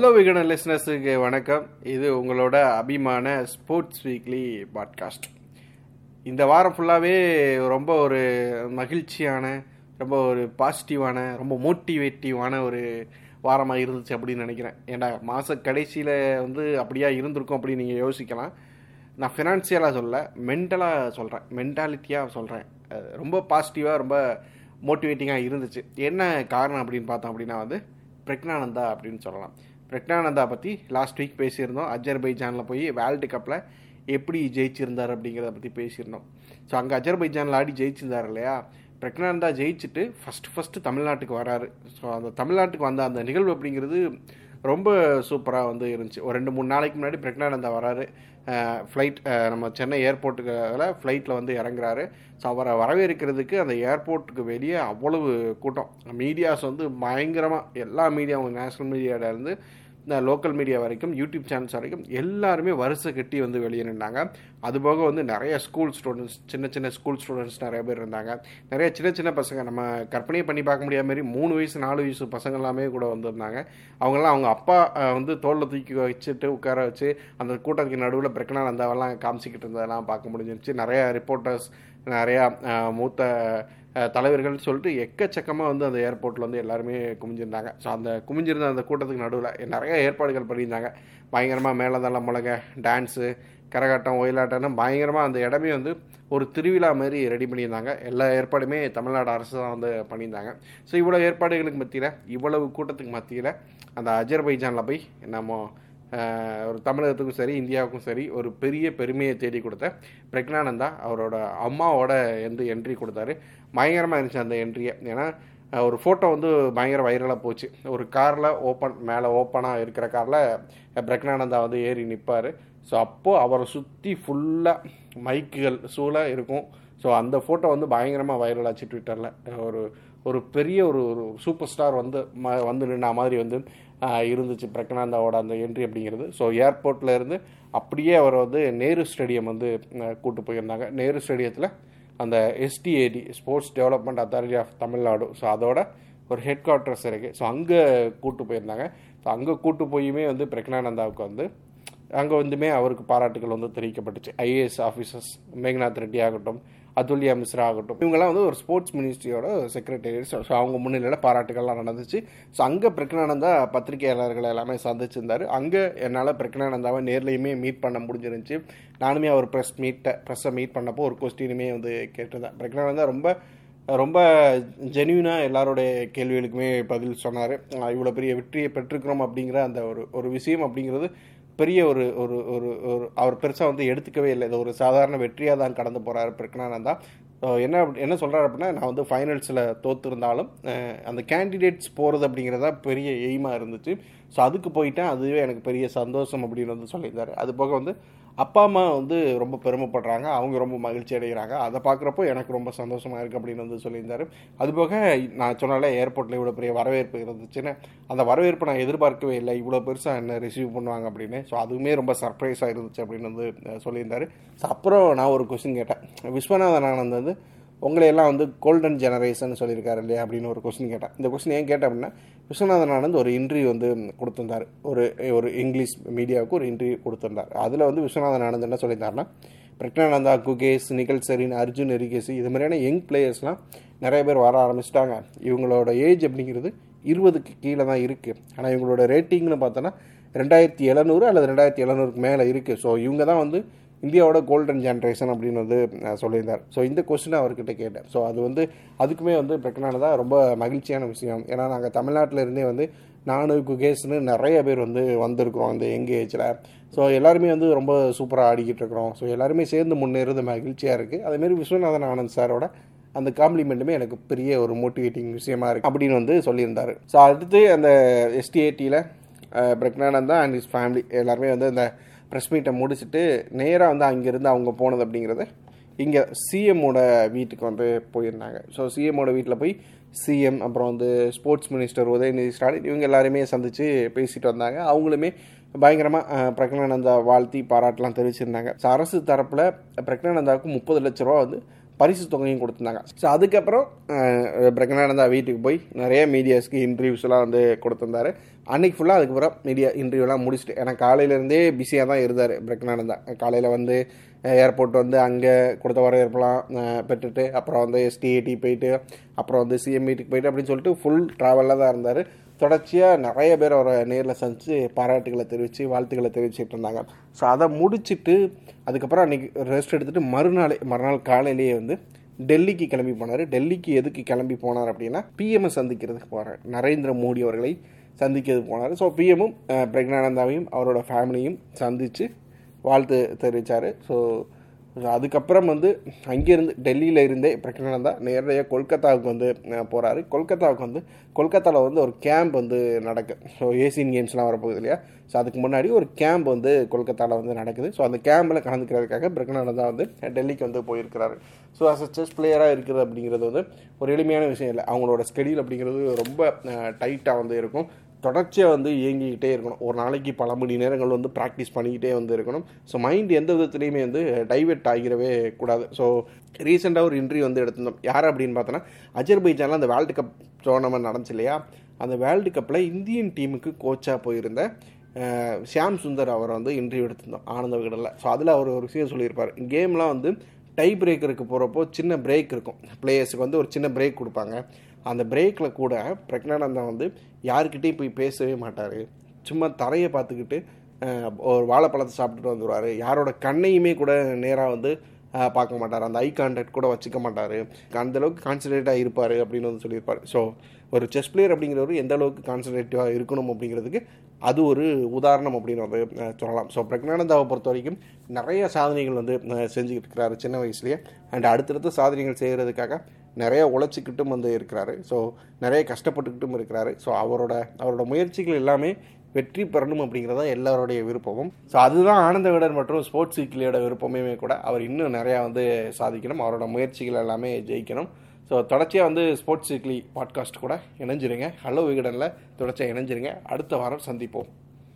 Hello Vikatan லிஸ்னஸுக்கு வணக்கம். இது உங்களோட அபிமான ஸ்போர்ட்ஸ் வீக்லி பாட்காஸ்ட் இந்த வாரம் ஃபுல்லாகவே ரொம்ப ஒரு மகிழ்ச்சியான ரொம்ப ஒரு பாசிட்டிவான ரொம்ப மோட்டிவேட்டிவான ஒரு வாரமாக இருந்துச்சு அப்படின்னு நினைக்கிறேன். ஏன்னா மாத கடைசியில் வந்து அப்படியா இருந்திருக்கும் அப்படின்னு நீங்கள் யோசிக்கலாம். நான் ஃபினான்சியலாக சொல்ல மென்டலாக சொல்கிறேன் மென்டாலிட்டியாக சொல்கிறேன் ரொம்ப பாசிட்டிவாக ரொம்ப மோட்டிவேட்டிங்காக இருந்துச்சு. என்ன காரணம் அப்படின்னு பார்த்தோம் அப்படின்னா வந்து பிரக்னானந்தா அப்படின்னு சொல்லலாம். பிரக்னானந்தா பற்றி லாஸ்ட் வீக் பேசியிருந்தோம். அஜர்பைஜானில் போய் வேர்ல்டு கப்பில் எப்படி ஜெயிச்சிருந்தார் அப்படிங்கிறத பற்றி பேசியிருந்தோம். ஸோ அங்கே அஜர்பைஜானில் ஆடி ஜெயிச்சிருந்தார் இல்லையா? பிரக்னானந்தா ஜெயிச்சுட்டு ஃபஸ்ட்டு ஃபஸ்ட்டு தமிழ்நாட்டுக்கு வராரு. ஸோ அந்த தமிழ்நாட்டுக்கு வந்த அந்த நிகழ்வு அப்படிங்கிறது ரொம்ப சூப்பராக வந்து இருந்துச்சு. ஒரு ரெண்டு மூணு நாளைக்கு முன்னாடி பிரக்னானந்தா வராரு. ஃப்ளைட் நம்ம சென்னை ஏர்போர்ட்டுக்கு ஃப்ளைட்டில் வந்து இறங்குறாரு. ஸோ அவரை வரவேற்கிறதுக்கு அந்த ஏர்போர்ட்டுக்கு வெளியே அவ்வளவு கூட்டம். மீடியாஸ் வந்து பயங்கரமாக எல்லா மீடியாவும் நேஷ்னல் மீடியாவிலேருந்து லோக்கல் மீடியா வரைக்கும் யூடியூப் சேனல்ஸ் வரைக்கும் எல்லாருமே வரிசை கட்டி வந்து வெளியே நின்றாங்க அதுபோக வந்து நிறைய ஸ்கூல் ஸ்டூடெண்ட்ஸ் சின்ன சின்ன ஸ்கூல் ஸ்டூடெண்ட்ஸ் நிறைய பேர் இருந்தாங்க. நிறைய சின்ன சின்ன பசங்க நம்ம கற்பனையே பண்ணி பார்க்க முடியாத மாதிரி மூணு வயசு நாலு வயசு பசங்க எல்லாமே கூட வந்திருந்தாங்க. அவங்கெல்லாம் அவங்க அப்பா வந்து தோளில் தூக்கி வச்சுட்டு உட்கார வச்சு அந்த கூட்டத்துக்கு நடுவில் பிரக்கனானந்தாவெல்லாம் காமிச்சிக்கிட்டு இருந்ததெல்லாம் பார்க்க முடிஞ்சிருச்சு. நிறையா ரிப்போர்ட்டர்ஸ் நிறையா மூத்த தலைவர்கள் சொல்லிட்டு எக்கச்சக்கமாக வந்து அந்த ஏர்போர்ட்டில் வந்து எல்லாருமே குமிஞ்சிருந்தாங்க. ஸோ அந்த குமிஞ்சிருந்த அந்த கூட்டத்துக்கு நடுவில் நிறைய ஏற்பாடுகள் பண்ணியிருந்தாங்க. பயங்கரமாக மேலதளம் முழங்க டான்ஸு கரகாட்டம் ஒயிலாட்டம்னு பயங்கரமாக அந்த இடமே வந்து ஒரு திருவிழா மாதிரி ரெடி பண்ணியிருந்தாங்க. எல்லா ஏற்பாடுமே தமிழ்நாடு அரசு தான் வந்து பண்ணியிருந்தாங்க. ஸோ இவ்வளோ ஏற்பாடுகளுக்கு மத்தியில் இவ்வளவு கூட்டத்துக்கு மத்தியில் அந்த அஜர்பைஜானில் போய் நம்ம ஒரு தமிழகத்துக்கும் சரி இந்தியாவுக்கும் சரி ஒரு பெரிய பெருமையை தேடி கொடுத்த பிரக்னானந்தா அவரோட அம்மாவோட வந்து என்ட்ரி கொடுத்தாரு. பயங்கரமாக இருந்துச்சு அந்த என்ட்ரியை ஏன்னா ஒரு ஃபோட்டோ வந்து பயங்கர வைரலாக போச்சு. ஒரு காரில் ஓப்பன் மேலே ஓப்பனாக இருக்கிற காரில் பிரக்னானந்தா வந்து ஏறி நிற்பார் ஸோ அப்போது அவரை சுற்றி ஃபுல்லாக மைக்குகள் சூழ இருக்கும். ஸோ அந்த ஃபோட்டோ வந்து பயங்கரமாக வைரலாச்சு ட்விட்டரில் ஒரு ஒரு பெரிய ஒரு ஒரு சூப்பர் ஸ்டார் வந்து ம வந்து நின்ன மாதிரி வந்து இருந்துச்சு பிரக்னாந்தாவோட அந்த என்ட்ரி அப்படிங்கிறது. ஸோ ஏர்போர்ட்டில் இருந்து அப்படியே அவர் வந்து நேரு ஸ்டேடியம் வந்து கூட்டு போயிருந்தாங்க. நேரு ஸ்டேடியத்தில் அந்த SDAT sports development authority of Tamil Nadu so அதோட ஒரு ஹெட் குவார்ட்டர்ஸ் இருக்குது ஸோ அங்கே கூட்டு போயிருந்தாங்க. ஸோ அங்கே கூட்டு போயுமே வந்து பிரக்னானந்தாவுக்கு வந்து அங்கே வந்துமே அவருக்கு பாராட்டுகள் வந்து தெரிவிக்கப்பட்டுச்சு. ஐஏஎஸ் ஆஃபீஸர்ஸ் மேகநாத் ரெட்டி ஆகட்டும் அதுல்யா மிஸ்ரா ஆகட்டும். இவங்கெல்லாம் வந்து ஒரு ஸ்போர்ட்ஸ் மினிஸ்ட்ரியோட செக்ரட்டரி ஸோ அவங்க முன்னிலையில் பாராட்டுகள்லாம் நடந்துச்சு. ஸோ அங்கே பிரக்னானந்தா பத்திரிகையாளர்கள் எல்லாமே சந்திச்சிருந்தார். அங்கே என்னால் பிரக்னானந்தாவை நேர்லையுமே மீட் பண்ண முடிஞ்சிருந்துச்சு. நானுமே அவர் ப்ரெஸ் மீட்டை ப்ரெஸ்ஸை மீட் பண்ணப்போ ஒரு கொஸ்டினுமே வந்து கேட்டிருந்தேன். பிரக்னானந்தா ரொம்ப ரொம்ப ஜென்யூனாக எல்லாருடைய கேள்விகளுக்குமே பதில் சொன்னார். இவ்வளோ பெரிய வெற்றியை பெற்றுக்கிறோம் அப்படிங்கிற அந்த ஒரு ஒரு விஷயம் அப்படிங்கிறது பெரிய ஒரு ஒரு ஒரு ஒரு அவர் பெருசாக வந்து எடுத்துக்கவே இல்லை. இது ஒரு சாதாரண வெற்றியாக தான் கடந்து போகிறாரு பிரக்னானந்தா என்ன என்ன சொல்கிறார் அப்படின்னா நான் வந்து ஃபைனல்ஸில் தோற்றுருந்தாலும் அந்த கேண்டிடேட்ஸ் போகிறது அப்படிங்கிறது தான் பெரிய எய்மாக இருந்துச்சு. ஸோ அதுக்கு போயிட்டேன். அதுவே எனக்கு பெரிய சந்தோஷம் அப்படின்னு வந்து சொல்லியிருந்தார். அது போக வந்து அப்பா அம்மா வந்து ரொம்ப பெருமைப்படுறாங்க. அவங்க ரொம்ப மகிழ்ச்சி அடைகிறாங்க. அதை பார்க்குறப்போ எனக்கு ரொம்ப சந்தோஷமாக இருக்குது அப்படின்னு வந்து சொல்லியிருந்தார். அதுபோக நான் சொன்னால ஏர்போர்ட்டில் இவ்வளோ பெரிய வரவேற்பு இருந்துச்சுன்னு அந்த வரவேற்பு நான் எதிர்பார்க்கவே இல்லை. இவ்வளோ பெருசாக என்ன ரிசீவ் பண்ணுவாங்க அப்படின்னு. ஸோ அதுவுமே ரொம்ப சர்ப்ரைஸாக இருந்துச்சு அப்படின்னு வந்து சொல்லியிருந்தார். ஸோ அப்புறம் நான் ஒரு கொஸ்டின் கேட்டேன். விஸ்வநாதன் ஆனந்த் வந்து உங்களையெல்லாம் வந்து கோல்டன் ஜெனரேஷன் சொல்லியிருக்காரு இல்லையா அப்படின்னு ஒரு கொஸ்டின் கேட்டேன் இந்த கொஸ்டின் ஏன் கேட்டேன் அப்படின்னா விஸ்வநாதன் ஆனந்த் ஒரு இன்டர்வியூ வந்து கொடுத்துருந்தார். ஒரு ஒரு இங்கிலீஷ் மீடியாவுக்கு ஒரு இன்டர்வியூ கொடுத்துருந்தார். அதில் வந்து விஸ்வநாதன் ஆனந்த் என்ன சொல்லியிருந்தாருன்னா பிரக்னானந்தா குகேஷ் நிகல் சரின் அர்ஜுன் எரிகேசி இது மாதிரியான யங் பிளேயர்ஸ்லாம் நிறைய பேர் வர ஆரம்பிச்சிட்டாங்க. இவங்களோட ஏஜ் அப்படிங்கிறது இருபதுக்கு கீழே தான் இருக்குது ஆனால் இவங்களோட ரேட்டிங்னு பார்த்தோன்னா ரெண்டாயிரத்தி எழுநூறு அல்லது ரெண்டாயிரத்தி எழுநூறுக்கு மேலே இருக்குது ஸோ இவங்க தான் வந்து இந்தியாவோட கோல்டன் ஜென்ரேஷன் அப்படின்னு வந்து சொல்லியிருந்தார். ஸோ இந்த கொஸ்டினை அவர்கிட்ட கேட்டேன். ஸோ அது வந்து அதுக்குமே வந்து பிரச்சனானதாக ரொம்ப மகிழ்ச்சியான விஷயம். ஏன்னா நாங்கள் தமிழ்நாட்டிலேருந்தே வந்து நானு குகேஷ்னு நிறைய பேர் வந்து வந்திருக்கிறோம் அந்த யங் ஏஜில். ஸோ எல்லாருமே வந்து ரொம்ப சூப்பராக ஆடிக்கிட்டு இருக்கிறோம். ஸோ எல்லாருமே சேர்ந்து முன்னேறது மகிழ்ச்சியாக இருக்குது அதேமாரி விஸ்வநாதன் ஆனந்த் சாரோட அந்த காம்ப்ளிமெண்ட்டுமே எனக்கு பெரிய ஒரு மோட்டிவேட்டிங் விஷயமா இருக்குது அப்படின்னு வந்து சொல்லியிருந்தார். ஸோ அடுத்து அந்த எஸ்டிஏடியில் பிரக்னானந்தா அண்ட் இஸ் ஃபேமிலி எல்லாருமே வந்து அந்த ப்ரெஸ் மீட்டை முடிச்சுட்டு நேராக வந்து அங்கேருந்து அவங்க போனது அப்படிங்கிறது இங்கே சிஎம்மோட வீட்டுக்கு வந்து போயிருந்தாங்க. ஸோ சிஎம்மோட வீட்டில் போய் சிஎம் அப்புறம் வந்து ஸ்போர்ட்ஸ் மினிஸ்டர் உதயநிதி ஸ்டாலின் இவங்க எல்லாருமே சந்தித்து பேசிட்டு வந்தாங்க. அவங்களுமே பயங்கரமாக பிரக்னானந்தா வாழ்த்தி பாராட்டெலாம் தெரிவிச்சிருந்தாங்க. ஸோ அரசு தரப்பில் பிரக்னானந்தாவுக்கு முப்பது லட்ச ரூபா வந்து பரிசு தொகையும் கொடுத்துருந்தாங்க. ஸோ அதுக்கப்புறம் பிரகனானந்தா வீட்டுக்கு போய் நிறைய மீடியாஸ்க்கு இன்டர்வியூஸ்லாம் வந்து கொடுத்துருந்தாரு. அன்னைக்கு ஃபுல்லாக அதுக்கப்புறம் மீடியா இன்டர்வியூலாம் முடிச்சுட்டு ஏன்னா காலையிலேருந்தே பிஸியாக தான் இருந்தார் பிரகனானந்தா காலையில் வந்து ஏர்போர்ட் வந்து அங்கே கொடுத்த வரவேற்பெல்லாம் பெற்றுட்டு அப்புறம் வந்து எஸ்டிஏடி போயிட்டு அப்புறம் வந்து சிஎம் மீட்டுக்கு போயிட்டு அப்படின்னு சொல்லிட்டு ஃபுல் ட்ராவலில் தான் இருந்தார். தொடர்ச்சியாக நிறைய பேர் அவரை நேரில் சந்தித்து பாராட்டுகளை தெரிவித்து வாழ்த்துக்களை தெரிவிச்சுட்டு இருந்தாங்க. ஸோ அதை முடிச்சுட்டு அதுக்கப்புறம் அன்றைக்கி ரெஸ்ட் எடுத்துகிட்டு மறுநாள் மறுநாள் காலையிலேயே வந்து டெல்லிக்கு கிளம்பி போனார். டெல்லிக்கு எதுக்கு கிளம்பி போனார் அப்படின்னா பிஎம்ஐ சந்திக்கிறதுக்கு போகிறார் நரேந்திர மோடி அவர்களை சந்திக்கிறதுக்கு போனார். ஸோ பிஎம்மும் பிரக்னானந்தாவையும் அவரோட ஃபேமிலியும் சந்தித்து வாழ்த்து தெரிவித்தார் ஸோ அதுக்கப்புறம் வந்து அங்கேருந்து டெல்லியில் இருந்தே பிரக்னானந்தா நேரடியாக கொல்கத்தாவுக்கு வந்து போகிறாரு கொல்கத்தாவுக்கு வந்து கொல்கத்தாவில் வந்து ஒரு கேம்ப் வந்து நடக்கு. ஸோ ஏசியன் கேம்ஸ்லாம் வரப்போகுது இல்லையா? ஸோ அதுக்கு முன்னாடி ஒரு கேம்ப் வந்து கொல்கத்தாவில் வந்து நடக்குது. ஸோ அந்த கேம்பில் கலந்துக்கிறதுக்காக பிரக்னானந்தா வந்து டெல்லிக்கு வந்து போயிருக்கிறாரு. ஸோ அஸ் அ செஸ் பிளேயராக இருக்கிறது அப்படிங்கிறது வந்து ஒரு எளிமையான விஷயம் இல்லை. அவங்களோட ஸ்கெடியூல் அப்படிங்கிறது ரொம்ப டைட்டாக வந்து இருக்கும். தொடர்ச்சியாக வந்து இயங்கிக்கிட்டே இருக்கணும். ஒரு நாளைக்கு பல மணி நேரங்கள் வந்து ப்ராக்டிஸ் பண்ணிக்கிட்டே வந்து இருக்கணும். ஸோ மைண்ட் எந்த விதத்துலையுமே வந்து டைவெர்ட் ஆகிடவே கூடாது. ஸோ ரீசெண்டாக ஒரு இன்ட்ரி வந்து எடுத்திருந்தோம். யார் அப்படின்னு பார்த்தோன்னா அஜர்பைஜானில் அந்த வேர்ல்டு கப் டோர்னமெண்ட் நடந்துச்சு இல்லையா? அந்த வேர்ல்டு கப்பில் இந்தியன் டீமுக்கு கோச்சாக போயிருந்த ஷியாம் சுந்தர் அவரை வந்து இன்டர்வியூ எடுத்திருந்தோம். ஆனந்த விகடனில். ஸோ அதில் அவர் ஒரு விஷயம் சொல்லியிருப்பார். கேம்லாம் வந்து டை பிரேக்கருக்கு போகிறப்போ சின்ன பிரேக் இருக்கும். பிளேயர்ஸுக்கு வந்து ஒரு சின்ன பிரேக் கொடுப்பாங்க. அந்த பிரேக்கில் கூட பிரக்னானந்தா வந்து யாருக்கிட்டையும் போய் பேசவே மாட்டார். சும்மா தரையை பார்த்துக்கிட்டு ஒரு வாழைப்பழத்தை சாப்பிட்டுட்டு வந்துடுவார் யாரோட கண்ணையுமே கூட நேராக வந்து பார்க்க மாட்டார். அந்த ஐ கான்டாக்ட் கூட வச்சுக்க மாட்டார். அந்தளவுக்கு கான்சன்ட்ரேட்டாக இருப்பார் அப்படின்னு வந்து சொல்லியிருப்பார். ஸோ ஒரு செஸ் பிளேயர் அப்படிங்கிறவர் எந்த அளவுக்கு கான்சன்ட்ரேட்டிவாக இருக்கணும் அப்படிங்கிறதுக்கு அது ஒரு உதாரணம் அப்படின்னு வந்து சொல்லலாம். ஸோ பிரக்னானந்தாவை பொறுத்த வரைக்கும் நிறைய சாதனைகள் வந்து செஞ்சுக்கிட்டு இருக்கிறாரு சின்ன வயசுலேயே. அண்ட் அடுத்தடுத்த சாதனைகள் செய்கிறதுக்காக நிறைய உழைச்சிக்கிட்டும் வந்து இருக்கிறாரு. ஸோ நிறைய கஷ்டப்பட்டுக்கிட்டும் இருக்கிறாரு. ஸோ அவரோட அவரோட முயற்சிகள் எல்லாமே வெற்றி பெறணும் அப்படிங்கிறதா எல்லாருடைய விருப்பமும். ஸோ அதுதான் ஆனந்த விடன் மற்றும் ஸ்போர்ட்ஸ் வீக்லியோட விருப்பமே கூட அவர் இன்னும் நிறையா வந்து சாதிக்கணும். அவரோட முயற்சிகள் எல்லாமே ஜெயிக்கணும். ஸோ தொடர்ச்சியாக வந்து ஸ்போர்ட்ஸ் வீக்லி பாட்காஸ்ட் கூட இணைஞ்சிருங்க. ஹலோ விகடனில் தொடர்ச்சியாக இணைஞ்சிருங்க. அடுத்த வாரம் சந்திப்போம்.